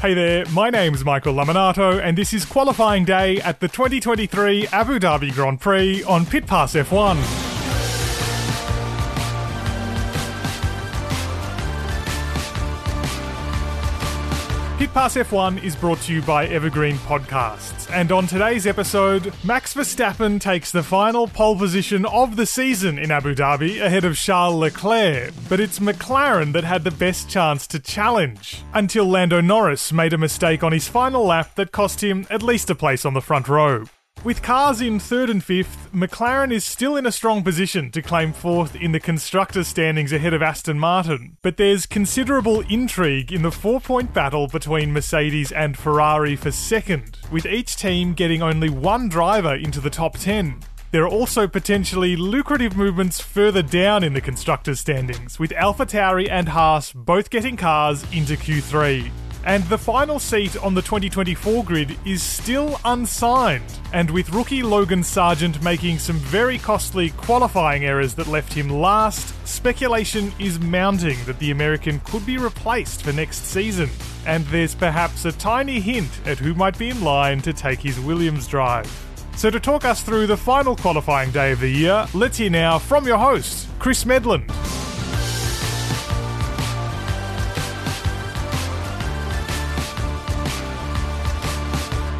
Hey there, my name's Michael Lamonato, and this is qualifying day at the 2023 Abu Dhabi Grand Prix on Pit Pass F1. Pass F1 is brought to you by Evergreen Podcasts, and on today's episode, Max Verstappen takes the final pole position of the season in Abu Dhabi ahead of Charles Leclerc, but it's McLaren that had the best chance to challenge, until Lando Norris made a mistake on his final lap that cost him at least a place on the front row. With cars in third and fifth, McLaren is still in a strong position to claim fourth in the constructors' standings ahead of Aston Martin, but there's considerable intrigue in the four point battle between Mercedes and Ferrari for second, with each team getting only one driver into the top 10. There are also potentially lucrative movements further down in the constructors' standings, with AlphaTauri and Haas both getting cars into Q3. And the final seat on the 2024 grid is still unsigned. And with rookie Logan Sargeant making some very costly qualifying errors that left him last, speculation is mounting that the American could be replaced for next season. And there's perhaps a tiny hint at who might be in line to take his Williams drive. So, to talk us through the final qualifying day of the year, let's hear now from your host, Chris Medland.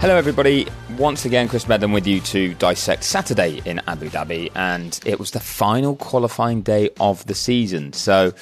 Hello, everybody. Once again, Chris Medland with you to dissect Saturday in Abu Dhabi, and it was the final qualifying day of the season. So,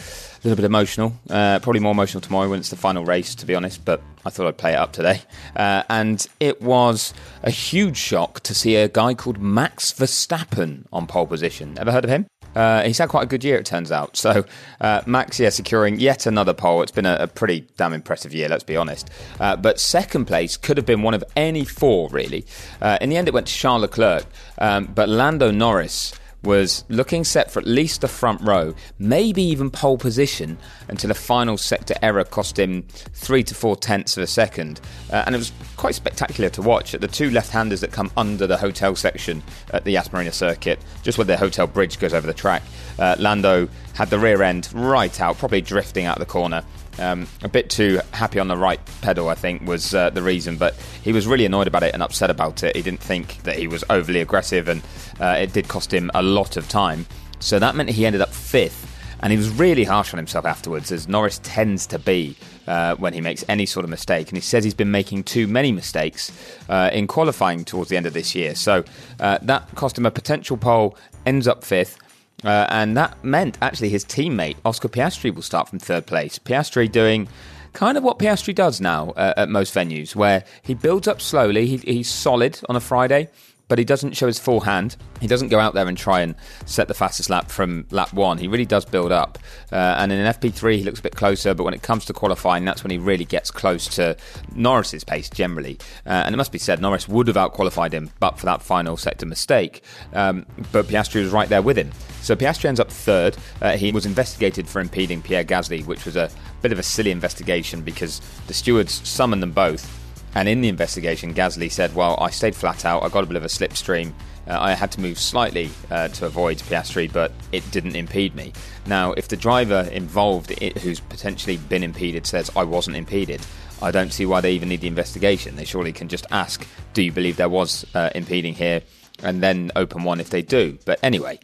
a little bit emotional. Uh, probably more emotional tomorrow when it's the final race, to be honest. But I thought I'd play it up today. Uh, and it was a huge shock to see a guy called Max Verstappen on pole position. Ever heard of him? Uh, he's had quite a good year, it turns out. So, uh, Max, yeah, securing yet another pole. It's been a, a pretty damn impressive year, let's be honest. Uh, but second place could have been one of any four, really. Uh, in the end, it went to Charles Leclerc, um, but Lando Norris was looking set for at least the front row, maybe even pole position, until a final sector error cost him three to four tenths of a second. Uh, and it was quite spectacular to watch at the two left handers that come under the hotel section at the Yas Marina circuit, just where the hotel bridge goes over the track. Uh, Lando had the rear end right out, probably drifting out of the corner. Um, a bit too happy on the right pedal, I think, was uh, the reason. But he was really annoyed about it and upset about it. He didn't think that he was overly aggressive, and uh, it did cost him a lot of time. So that meant he ended up fifth. And he was really harsh on himself afterwards, as Norris tends to be uh, when he makes any sort of mistake. And he says he's been making too many mistakes uh, in qualifying towards the end of this year. So uh, that cost him a potential pole, ends up fifth. Uh, and that meant actually his teammate Oscar Piastri will start from third place. Piastri doing kind of what Piastri does now uh, at most venues, where he builds up slowly. He, he's solid on a Friday, but he doesn't show his full hand. He doesn't go out there and try and set the fastest lap from lap one. He really does build up. Uh, and in an FP3, he looks a bit closer, but when it comes to qualifying, that's when he really gets close to Norris's pace generally. Uh, and it must be said, Norris would have outqualified him, but for that final sector mistake. Um, but Piastri was right there with him. So Piastri ends up third. Uh, he was investigated for impeding Pierre Gasly, which was a bit of a silly investigation because the stewards summoned them both. And in the investigation, Gasly said, Well, I stayed flat out, I got a bit of a slipstream. Uh, I had to move slightly uh, to avoid Piastri, but it didn't impede me. Now, if the driver involved it, who's potentially been impeded says, I wasn't impeded, I don't see why they even need the investigation. They surely can just ask, Do you believe there was uh, impeding here? And then open one if they do. But anyway,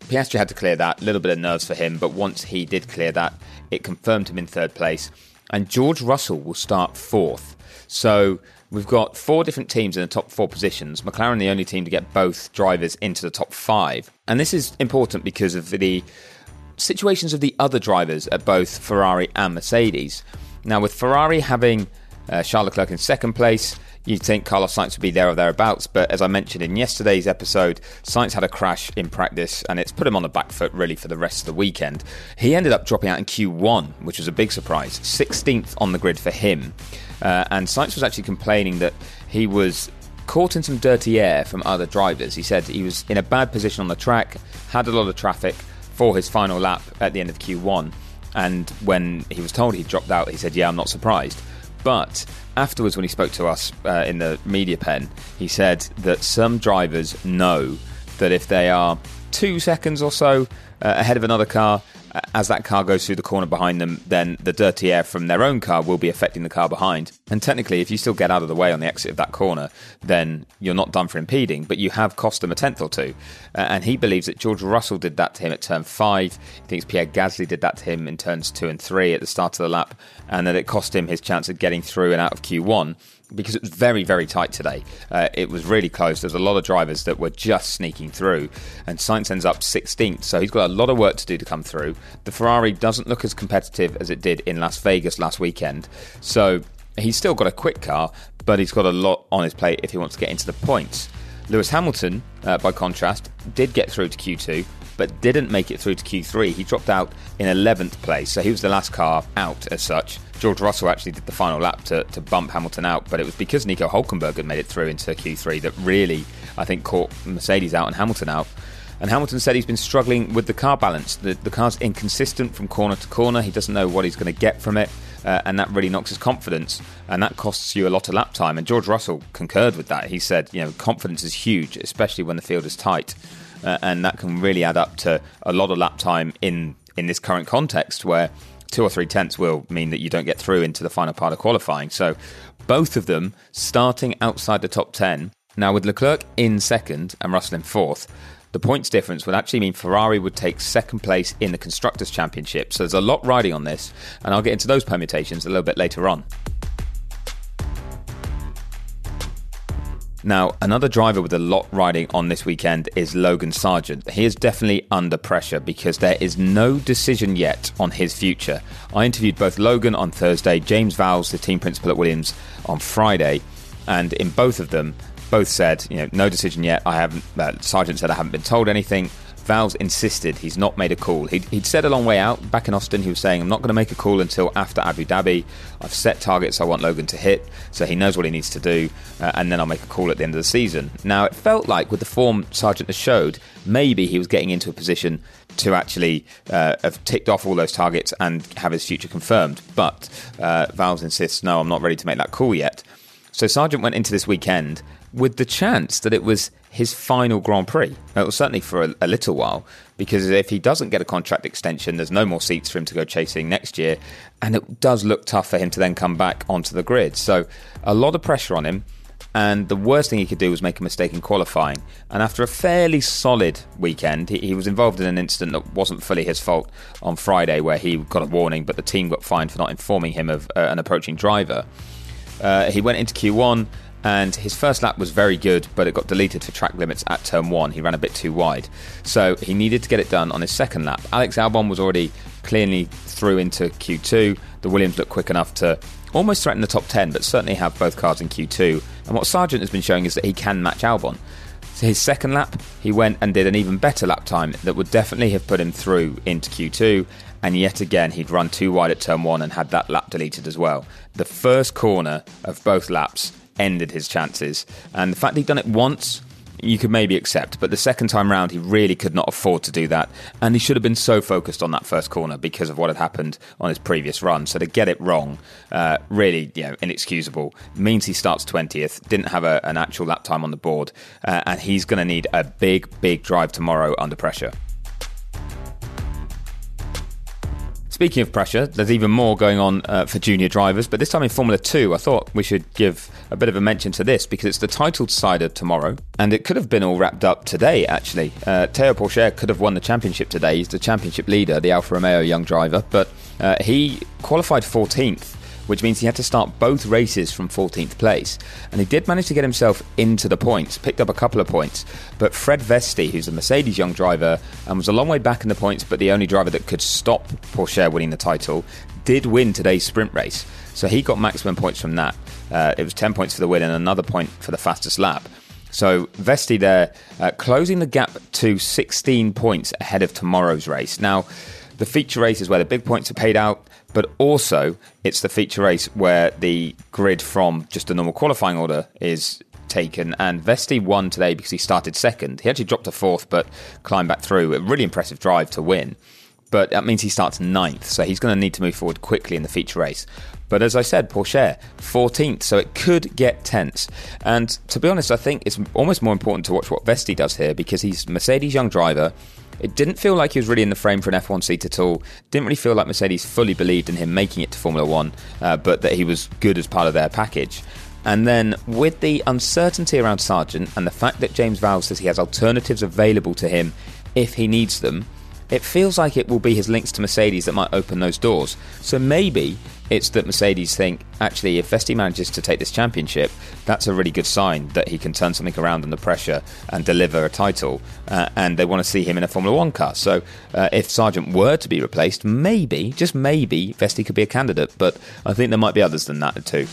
Piastri had to clear that, a little bit of nerves for him, but once he did clear that, it confirmed him in third place. And George Russell will start fourth. So we've got four different teams in the top four positions. McLaren, the only team to get both drivers into the top five. And this is important because of the situations of the other drivers at both Ferrari and Mercedes. Now, with Ferrari having uh, Charles Leclerc in second place, you'd think Carlos Sainz would be there or thereabouts. But as I mentioned in yesterday's episode, Sainz had a crash in practice and it's put him on the back foot really for the rest of the weekend. He ended up dropping out in Q1, which was a big surprise. 16th on the grid for him. Uh, and Sainz was actually complaining that he was caught in some dirty air from other drivers. He said he was in a bad position on the track, had a lot of traffic for his final lap at the end of Q1. And when he was told he dropped out, he said, Yeah, I'm not surprised. But afterwards, when he spoke to us uh, in the media pen, he said that some drivers know that if they are two seconds or so uh, ahead of another car, as that car goes through the corner behind them, then the dirty air from their own car will be affecting the car behind. And technically, if you still get out of the way on the exit of that corner, then you're not done for impeding, but you have cost him a tenth or two. Uh, and he believes that George Russell did that to him at turn five. He thinks Pierre Gasly did that to him in turns two and three at the start of the lap, and that it cost him his chance of getting through and out of Q1 because it was very, very tight today. Uh, it was really close. There's a lot of drivers that were just sneaking through, and Sainz ends up 16th, so he's got a lot of work to do to come through. The Ferrari doesn't look as competitive as it did in Las Vegas last weekend, so he's still got a quick car, but he's got a lot on his plate if he wants to get into the points. Lewis Hamilton, uh, by contrast, did get through to Q2, but didn't make it through to Q3. He dropped out in 11th place, so he was the last car out as such. George Russell actually did the final lap to, to bump Hamilton out, but it was because Nico Hulkenberg had made it through into Q3 that really, I think, caught Mercedes out and Hamilton out. And Hamilton said he's been struggling with the car balance. The, the car's inconsistent from corner to corner. He doesn't know what he's going to get from it, uh, and that really knocks his confidence, and that costs you a lot of lap time. And George Russell concurred with that. He said, you know, confidence is huge, especially when the field is tight uh, and that can really add up to a lot of lap time in in this current context where two or three tenths will mean that you don't get through into the final part of qualifying. So both of them starting outside the top 10. Now, with Leclerc in second and Russell in fourth, the points difference would actually mean Ferrari would take second place in the Constructors' Championship. So there's a lot riding on this, and I'll get into those permutations a little bit later on. Now, another driver with a lot riding on this weekend is Logan Sargeant. He is definitely under pressure because there is no decision yet on his future. I interviewed both Logan on Thursday, James Vowles, the team principal at Williams, on Friday, and in both of them, both said, you know, no decision yet. I haven't. Uh, Sargeant said I haven't been told anything. Vowles insisted he's not made a call. He'd, he'd, said a long way out back in Austin. He was saying, I'm not going to make a call until after Abu Dhabi. I've set targets I want Logan to hit, so he knows what he needs to do, uh, and then I'll make a call at the end of the season. Now, it felt like with the form Sargeant has showed, maybe he was getting into a position to actually uh, have ticked off all those targets and have his future confirmed. But uh, Vowles insists, no, I'm not ready to make that call yet. So Sargeant went into this weekend with the chance that it was his final Grand Prix. Well, certainly for a, a, little while, because if he doesn't get a contract extension, there's no more seats for him to go chasing next year, and it does look tough for him to then come back onto the grid. So, a lot of pressure on him. And the worst thing he could do was make a mistake in qualifying. And after a fairly solid weekend, he, he was involved in an incident that wasn't fully his fault on Friday, where he got a warning, but the team got fined for not informing him of uh, an approaching driver. Uh, he went into Q1 and his first lap was very good, but it got deleted for track limits at turn one. He ran a bit too wide, so he needed to get it done on his second lap. Alex Albon was already clearly through into Q2. The Williams looked quick enough to almost threaten the top 10, but certainly have both cars in Q2. And what Sargeant has been showing is that he can match Albon. So his second lap, he went and did an even better lap time that would definitely have put him through into Q2. And yet again, he'd run too wide at turn one and had that lap deleted as well. The first corner of both laps ended his chances. And the fact he'd done it once, you could maybe accept, but the second time round, he really could not afford to do that. And he should have been so focused on that first corner because of what had happened on his previous run. So to get it wrong, uh, really, you know, inexcusable. Means he starts 20th, didn't have a, an actual lap time on the board, uh, and he's going to need a big, big drive tomorrow under pressure. Speaking of pressure, there's even more going on uh, for junior drivers, but this time in Formula 2, I thought we should give a bit of a mention to this because it's the title decider tomorrow, and it could have been all wrapped up today, actually. Uh, Théo Pourchaire could have won the championship today. He's the championship leader, the Alfa Romeo young driver, but uh, he qualified 14th which means he had to start both races from 14th place. And he did manage to get himself into the points, picked up a couple of points. But Fred Vesti, who's a Mercedes young driver and was a long way back in the points, but the only driver that could stop Pourchaire winning the title, did win today's sprint race. So he got maximum points from that. Uh, it was 10 points for the win and another point for the fastest lap. So Vesti there, uh, closing the gap to 16 points ahead of tomorrow's race. Now, the feature race is where the big points are paid out, but also it's the feature race where the grid from just a normal qualifying order is taken. And Vesti won today because he started second. He actually dropped to fourth, but climbed back through. A really impressive drive to win. But that means he starts ninth, so he's going to need to move forward quickly in the feature race. But as I said, Pourchaire, 14th, so it could get tense. And to be honest, I think it's almost more important to watch what Vesti does here because he's Mercedes' young driver. It didn't feel like he was really in the frame for an F1 seat at all. Didn't really feel like Mercedes fully believed in him making it to Formula One, uh, but that he was good as part of their package. And then with the uncertainty around Sargeant and the fact that James Vowles says he has alternatives available to him if he needs them, it feels like it will be his links to Mercedes that might open those doors. So maybe it's that Mercedes think, actually, if Vesti manages to take this championship, that's a really good sign that he can turn something around under pressure and deliver a title. Uh, and they want to see him in a Formula One car. So uh, if Sargeant were to be replaced, maybe, just maybe, Vesti could be a candidate. But I think there might be others than that too.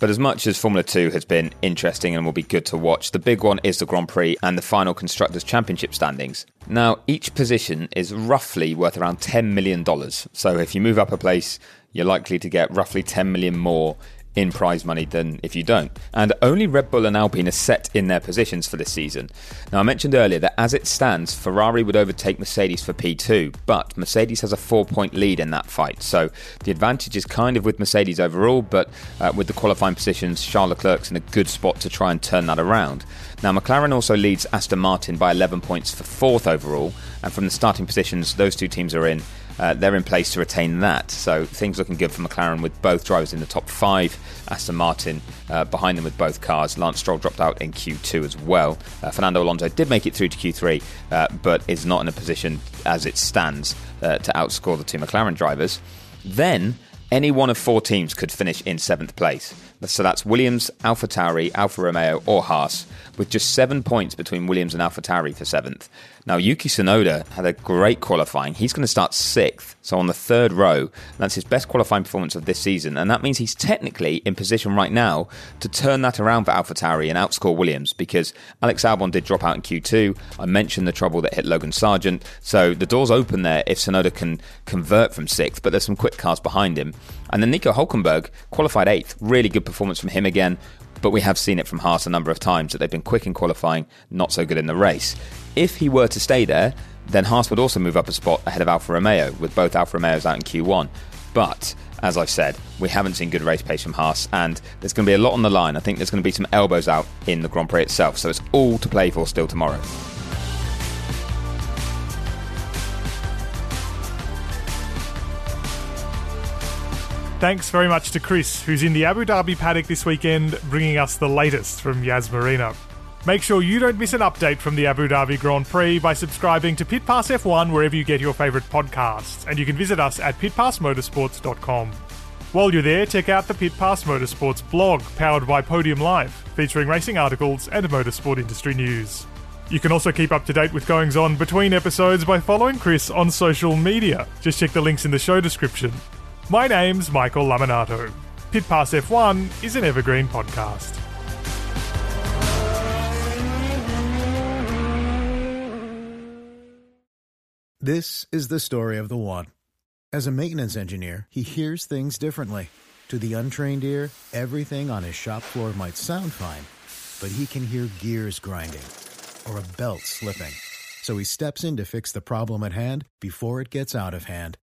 But as much as Formula 2 has been interesting and will be good to watch, the big one is the Grand Prix and the final Constructors' Championship standings. Now, each position is roughly worth around $10 million. So if you move up a place, you're likely to get roughly 10 million more in prize money than if you don't. And only Red Bull and Alpine are set in their positions for this season. Now, I mentioned earlier that as it stands, Ferrari would overtake Mercedes for P2, but Mercedes has a four point lead in that fight. So the advantage is kind of with Mercedes overall, but uh, with the qualifying positions, Charles Leclerc's in a good spot to try and turn that around. Now, McLaren also leads Aston Martin by 11 points for fourth overall, and from the starting positions those two teams are in, uh, they're in place to retain that. So things looking good for McLaren with both drivers in the top five. Aston Martin uh, behind them with both cars. Lance Stroll dropped out in Q2 as well. Uh, Fernando Alonso did make it through to Q3, uh, but is not in a position as it stands uh, to outscore the two McLaren drivers. Then any one of four teams could finish in seventh place. So that's Williams, AlphaTauri, Alfa Romeo, or Haas, with just seven points between Williams and AlphaTauri for seventh. Now, Yuki Tsunoda had a great qualifying. He's going to start sixth, so on the third row. That's his best qualifying performance of this season, and that means he's technically in position right now to turn that around for AlphaTauri and outscore Williams because Alex Albon did drop out in Q2. I mentioned the trouble that hit Logan Sargeant, so the door's open there if Tsunoda can convert from sixth, but there's some quick cars behind him. And then Nico Hulkenberg qualified eighth. Really good performance from him again but we have seen it from Haas a number of times that they've been quick in qualifying, not so good in the race. If he were to stay there, then Haas would also move up a spot ahead of Alfa Romeo, with both Alfa Romeos out in Q1. But as I've said, we haven't seen good race pace from Haas, and there's going to be a lot on the line. I think there's going to be some elbows out in the Grand Prix itself, so it's all to play for still tomorrow. Thanks very much to Chris, who's in the Abu Dhabi paddock this weekend, bringing us the latest from Yas Marina. Make sure you don't miss an update from the Abu Dhabi Grand Prix by subscribing to Pit Pass F1 wherever you get your favourite podcasts, and you can visit us at pitpassmotorsports.com. While you're there, check out the Pit Pass Motorsports blog, powered by Podium Live, featuring racing articles and motorsport industry news. You can also keep up to date with goings on between episodes by following Chris on social media. Just check the links in the show description. My name's Michael Lamonato. Pit Pass F1 is an evergreen podcast. This is the story of the one. As a maintenance engineer, he hears things differently. To the untrained ear, everything on his shop floor might sound fine, but he can hear gears grinding or a belt slipping. So he steps in to fix the problem at hand before it gets out of hand